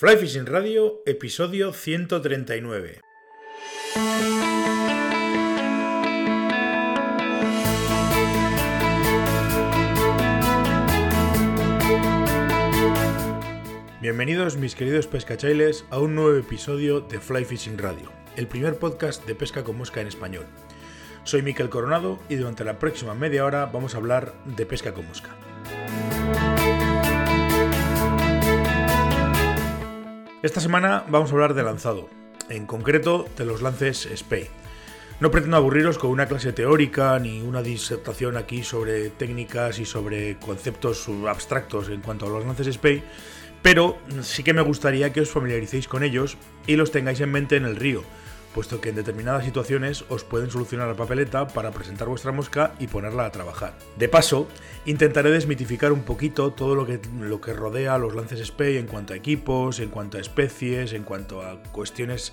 Fly Fishing Radio, episodio 139. Bienvenidos mis queridos pescachailes a un nuevo episodio de Fly Fishing Radio, el primer podcast de pesca con mosca en español. Soy Miquel Coronado y durante la próxima media hora vamos a hablar de pesca con mosca. Esta semana vamos a hablar de lanzado, en concreto de los lances SPEI. No pretendo aburriros con una clase teórica ni una disertación aquí sobre técnicas y sobre conceptos abstractos en cuanto a los lances SPEI, pero sí que me gustaría que os familiaricéis con ellos y los tengáis en mente en el río, puesto que en determinadas situaciones os pueden solucionar la papeleta para presentar vuestra mosca y ponerla a trabajar. De paso, intentaré desmitificar un poquito todo lo que, lo que rodea a los lances SPEI en cuanto a equipos, en cuanto a especies, en cuanto a cuestiones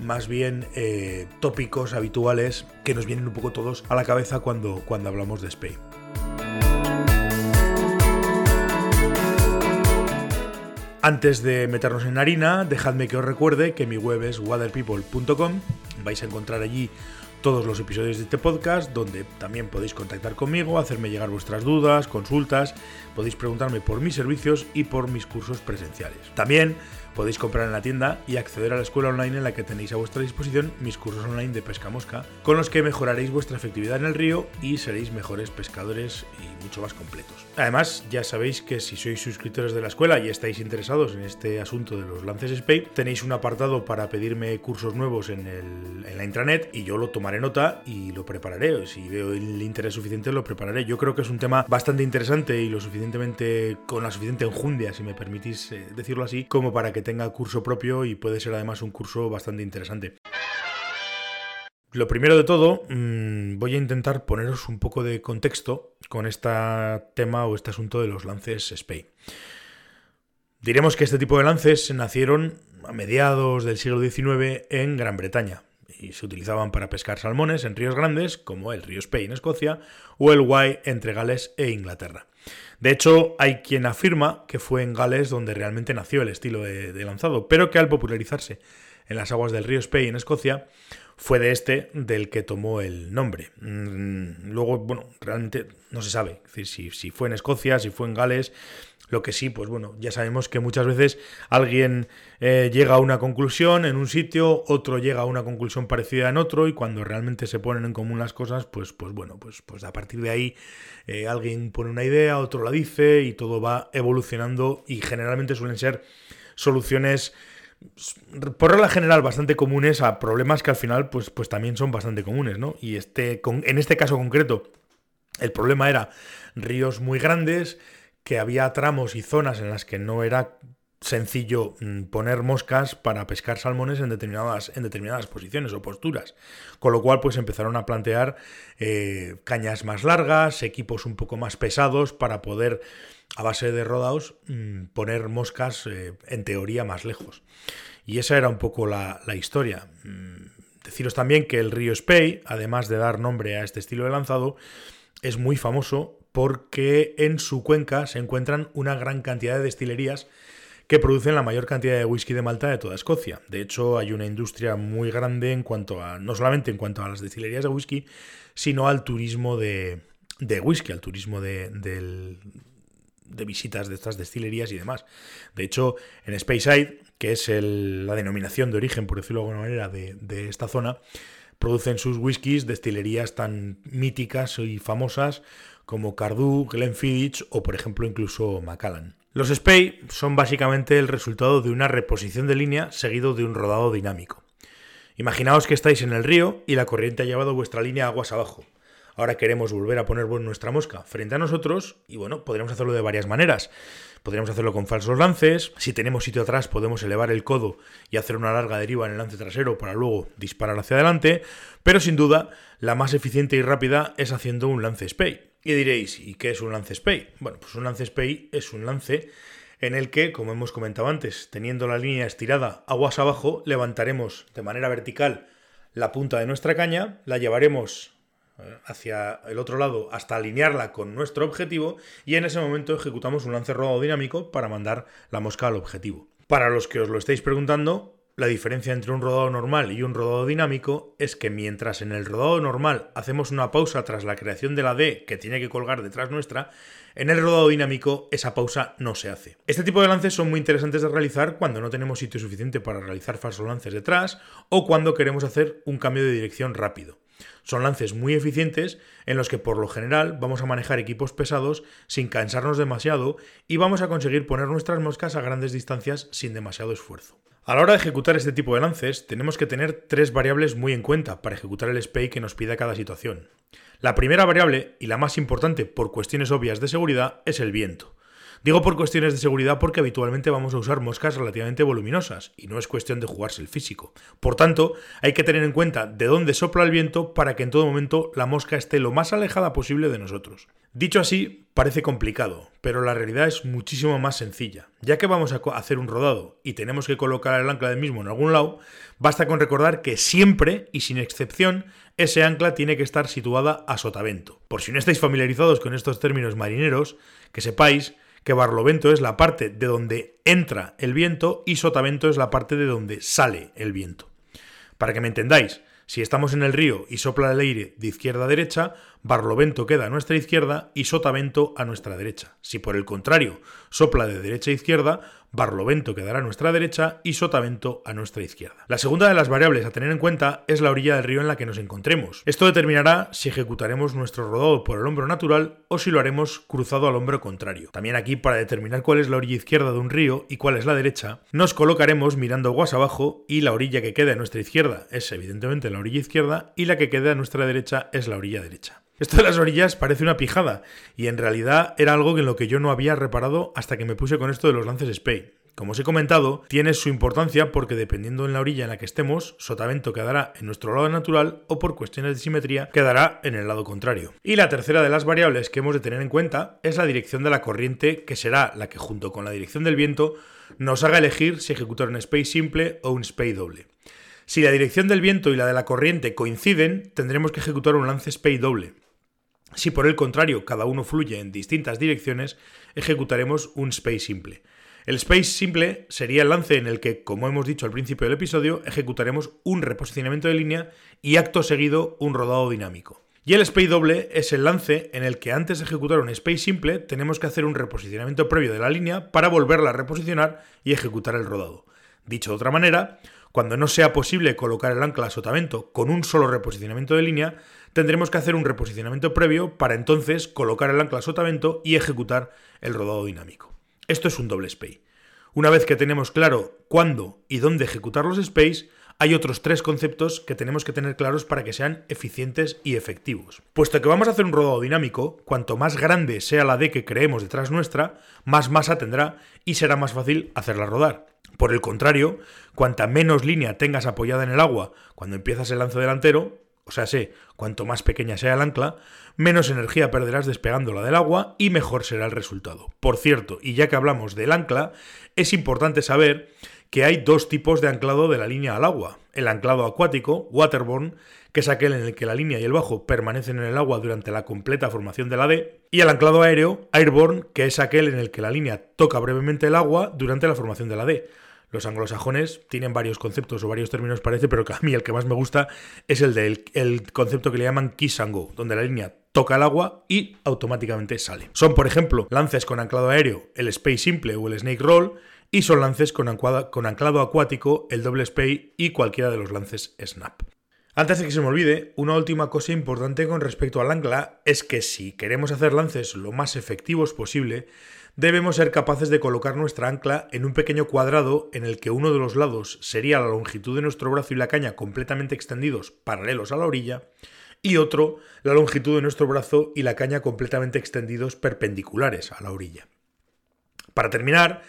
más bien eh, tópicos habituales que nos vienen un poco todos a la cabeza cuando, cuando hablamos de SPEI. Antes de meternos en harina, dejadme que os recuerde que mi web es waterpeople.com. Vais a encontrar allí todos los episodios de este podcast, donde también podéis contactar conmigo, hacerme llegar vuestras dudas, consultas, podéis preguntarme por mis servicios y por mis cursos presenciales. También podéis comprar en la tienda y acceder a la escuela online en la que tenéis a vuestra disposición mis cursos online de pesca mosca, con los que mejoraréis vuestra efectividad en el río y seréis mejores pescadores y mucho más completos. Además, ya sabéis que si sois suscriptores de la escuela y estáis interesados en este asunto de los lances SPAY, tenéis un apartado para pedirme cursos nuevos en, en la intranet y yo lo tomaré nota y lo prepararé. Si veo el interés suficiente, lo prepararé. Yo creo que es un tema bastante interesante y lo suficientemente con la suficiente enjundia, si me permitís eh, decirlo así, como para que tenga curso propio y puede ser además un curso bastante interesante. Lo primero de todo, mm, voy a intentar poneros un poco de contexto con este tema o este asunto de los lances SPEI. Diremos que este tipo de lances nacieron a mediados del siglo XIX en Gran Bretaña y se utilizaban para pescar salmones en ríos grandes como el río Spey en Escocia o el Wye entre Gales e Inglaterra. De hecho, hay quien afirma que fue en Gales donde realmente nació el estilo de, lanzado, pero que al popularizarse en las aguas del río Spey en Escocia, fue de este del que tomó el nombre. Mm, luego, bueno, realmente no se sabe si, si fue en Escocia, si fue en Gales, lo que sí, pues bueno, ya sabemos que muchas veces alguien eh, llega a una conclusión en un sitio, otro llega a una conclusión parecida en otro, y cuando realmente se ponen en común las cosas, pues, pues bueno, pues, pues a partir de ahí eh, alguien pone una idea, otro la dice, y todo va evolucionando, y generalmente suelen ser soluciones por regla general bastante comunes a problemas que al final pues, pues también son bastante comunes, ¿no? Y este, en este caso concreto, el problema era ríos muy grandes, que había tramos y zonas en las que no era sencillo mm, poner moscas para pescar salmones en determinadas, en determinadas posiciones o posturas. Con lo cual, pues empezaron a plantear eh, cañas más largas, equipos un poco más pesados para poder, a base de rodados, mm, poner moscas eh, en teoría más lejos. Y esa era un poco la, la historia. Mm, deciros también que el río Spey, además de dar nombre a este estilo de lanzado, es muy famoso porque en su cuenca se encuentran una gran cantidad de destilerías que producen la mayor cantidad de whisky de Malta de toda Escocia. De hecho, hay una industria muy grande en cuanto a, no solamente en cuanto a las destilerías de whisky, sino al turismo de, de whisky, al turismo de, de, visitas de estas destilerías y demás. De hecho, en Speyside, que es la denominación de origen, por decirlo de alguna manera, de esta zona, producen sus whiskies destilerías tan míticas y famosas como Cardu, Glenfiddich o por ejemplo incluso Macallan. Los Spey son básicamente el resultado de una reposición de línea seguido de un rodado dinámico. Imaginaos que estáis en el río y la corriente ha llevado vuestra línea aguas abajo. Ahora queremos volver a poner nuestra mosca frente a nosotros y bueno, podremos hacerlo de varias maneras. Podríamos hacerlo con falsos lances, si tenemos sitio atrás podemos elevar el codo y hacer una larga deriva en el lance trasero para luego disparar hacia adelante, pero sin duda la más eficiente y rápida es haciendo un lance spay. Y diréis, ¿y qué es un lance spay? Bueno, pues un lance spay es un lance en el que, como hemos comentado antes, teniendo la línea estirada aguas abajo, levantaremos de manera vertical la punta de nuestra caña, la llevaremos hacia el otro lado hasta alinearla con nuestro objetivo y en ese momento ejecutamos un lance rodado dinámico para mandar la mosca al objetivo. Para los que os lo estáis preguntando, la diferencia entre un rodado normal y un rodado dinámico es que mientras en el rodado normal hacemos una pausa tras la creación de la D que tiene que colgar detrás nuestra, en el rodado dinámico esa pausa no se hace. Este tipo de lances son muy interesantes de realizar cuando no tenemos sitio suficiente para realizar falsos lances detrás o cuando queremos hacer un cambio de dirección rápido. Son lances muy eficientes en los que por lo general vamos a manejar equipos pesados sin cansarnos demasiado y vamos a conseguir poner nuestras moscas a grandes distancias sin demasiado esfuerzo. A la hora de ejecutar este tipo de lances, tenemos que tener tres variables muy en cuenta para ejecutar el SPAY que nos pida cada situación. La primera variable, y la más importante por cuestiones obvias de seguridad, es el viento. Digo por cuestiones de seguridad porque habitualmente vamos a usar moscas relativamente voluminosas y no es cuestión de jugarse el físico. Por tanto, hay que tener en cuenta de dónde sopla el viento para que en todo momento la mosca esté lo más alejada posible de nosotros. Dicho así, parece complicado, pero la realidad es muchísimo más sencilla. Ya que vamos a hacer un rodado y tenemos que colocar el ancla del mismo en algún lado, basta con recordar que siempre y sin excepción ese ancla tiene que estar situada a sotavento. Por si no estáis familiarizados con estos términos marineros, que sepáis que barlovento es la parte de donde entra el viento y sotavento es la parte de donde sale el viento. Para que me entendáis, si estamos en el río y sopla el aire de izquierda a derecha, barlovento queda a nuestra izquierda y sotavento a nuestra derecha. Si por el contrario sopla de derecha a izquierda, barlovento quedará a nuestra derecha y sotavento a nuestra izquierda. La segunda de las variables a tener en cuenta es la orilla del río en la que nos encontremos. Esto determinará si ejecutaremos nuestro rodado por el hombro natural o si lo haremos cruzado al hombro contrario. También aquí para determinar cuál es la orilla izquierda de un río y cuál es la derecha, nos colocaremos mirando aguas abajo y la orilla que queda a nuestra izquierda es evidentemente la orilla izquierda y la que queda a nuestra derecha es la orilla derecha. Esto de las orillas parece una pijada, y en realidad era algo en lo que yo no había reparado hasta que me puse con esto de los lances Spey. Como os he comentado, tiene su importancia porque dependiendo en la orilla en la que estemos, sotavento quedará en nuestro lado natural o por cuestiones de simetría quedará en el lado contrario. Y la tercera de las variables que hemos de tener en cuenta es la dirección de la corriente, que será la que junto con la dirección del viento nos haga elegir si ejecutar un spay simple o un spay doble. Si la dirección del viento y la de la corriente coinciden, tendremos que ejecutar un lance spay doble. Si por el contrario cada uno fluye en distintas direcciones, ejecutaremos un space simple. El space simple sería el lance en el que, como hemos dicho al principio del episodio, ejecutaremos un reposicionamiento de línea y acto seguido un rodado dinámico. Y el space doble es el lance en el que antes de ejecutar un space simple tenemos que hacer un reposicionamiento previo de la línea para volverla a reposicionar y ejecutar el rodado. Dicho de otra manera, cuando no sea posible colocar el ancla a sotavento con un solo reposicionamiento de línea, tendremos que hacer un reposicionamiento previo para entonces colocar el ancla a sotavento y ejecutar el rodado dinámico. Esto es un doble SPAY. Una vez que tenemos claro cuándo y dónde ejecutar los SPAYs, hay otros tres conceptos que tenemos que tener claros para que sean eficientes y efectivos. Puesto que vamos a hacer un rodado dinámico, cuanto más grande sea la D que creemos detrás nuestra, más masa tendrá y será más fácil hacerla rodar. Por el contrario, cuanta menos línea tengas apoyada en el agua cuando empiezas el lance delantero, o sea, sé, cuanto más pequeña sea el ancla, menos energía perderás despegándola del agua y mejor será el resultado. Por cierto, y ya que hablamos del ancla, es importante saber que hay dos tipos de anclado de la línea al agua. El anclado acuático, waterborne, que es aquel en el que la línea y el bajo permanecen en el agua durante la completa formación de la D, y el anclado aéreo, airborne, que es aquel en el que la línea toca brevemente el agua durante la formación de la D. Los anglosajones tienen varios conceptos o varios términos, parece, pero que a mí el que más me gusta es el del el concepto que le llaman kiss and go, donde la línea toca el agua y automáticamente sale. Son, por ejemplo, lances con anclado aéreo, el Space Simple o el Snake Roll, y son lances con, anclado acuático, el doble Space y cualquiera de los lances Snap. Antes de que se me olvide, una última cosa importante con respecto al ancla es que si queremos hacer lances lo más efectivos posible, debemos ser capaces de colocar nuestra ancla en un pequeño cuadrado en el que uno de los lados sería la longitud de nuestro brazo y la caña completamente extendidos paralelos a la orilla, y otro la longitud de nuestro brazo y la caña completamente extendidos perpendiculares a la orilla. Para terminar,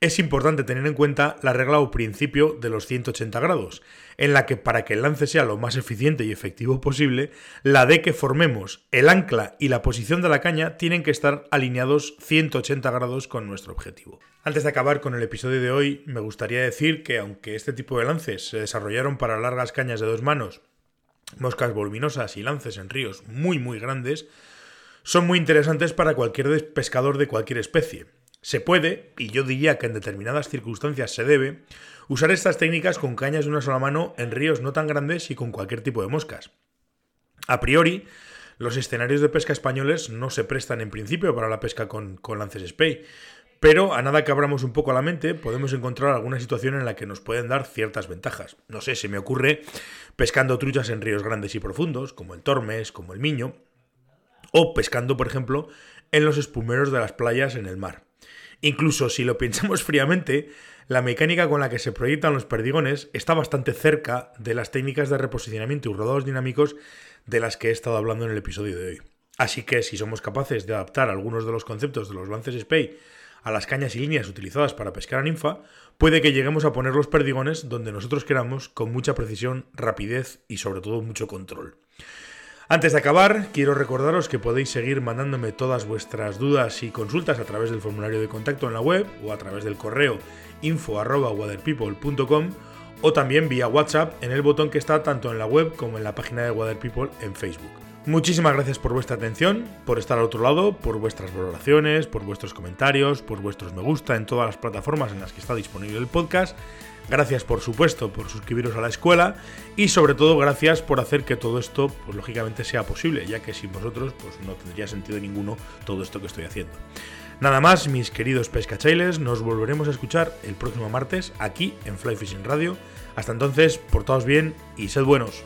es importante tener en cuenta la regla o principio de los 180 grados, en la que para que el lance sea lo más eficiente y efectivo posible, la D que formemos, el ancla y la posición de la caña tienen que estar alineados 180 grados con nuestro objetivo. Antes de acabar con el episodio de hoy, me gustaría decir que aunque este tipo de lances se desarrollaron para largas cañas de dos manos, moscas voluminosas y lances en ríos muy muy grandes, son muy interesantes para cualquier pescador de cualquier especie. Se puede, y yo diría que en determinadas circunstancias se debe, usar estas técnicas con cañas de una sola mano en ríos no tan grandes y con cualquier tipo de moscas. A priori, los escenarios de pesca españoles no se prestan en principio para la pesca con, lances spey, pero a nada que abramos un poco la mente, podemos encontrar alguna situación en la que nos pueden dar ciertas ventajas. No sé, se me ocurre pescando truchas en ríos grandes y profundos, como el Tormes, como el Miño, o pescando, por ejemplo, en los espumeros de las playas en el mar. Incluso si lo pensamos fríamente, la mecánica con la que se proyectan los perdigones está bastante cerca de las técnicas de reposicionamiento y rodados dinámicos de las que he estado hablando en el episodio de hoy. Así que si somos capaces de adaptar algunos de los conceptos de los lances Spey a las cañas y líneas utilizadas para pescar a ninfa, puede que lleguemos a poner los perdigones donde nosotros queramos con mucha precisión, rapidez y sobre todo mucho control. Antes de acabar, quiero recordaros que podéis seguir mandándome todas vuestras dudas y consultas a través del formulario de contacto en la web o a través del correo info.waterpeople.com o también vía WhatsApp en el botón que está tanto en la web como en la página de Water People en Facebook. Muchísimas gracias por vuestra atención, por estar al otro lado, por vuestras valoraciones, por vuestros comentarios, por vuestros me gusta en todas las plataformas en las que está disponible el podcast Gracias, por supuesto, por suscribiros a la escuela y sobre todo gracias por hacer que todo esto, pues lógicamente, sea posible, ya que sin vosotros, pues no tendría sentido ninguno todo esto que estoy haciendo. Nada más, mis queridos pescachailes, nos volveremos a escuchar el próximo martes aquí en Fly Fishing Radio. Hasta entonces, portaos bien y sed buenos.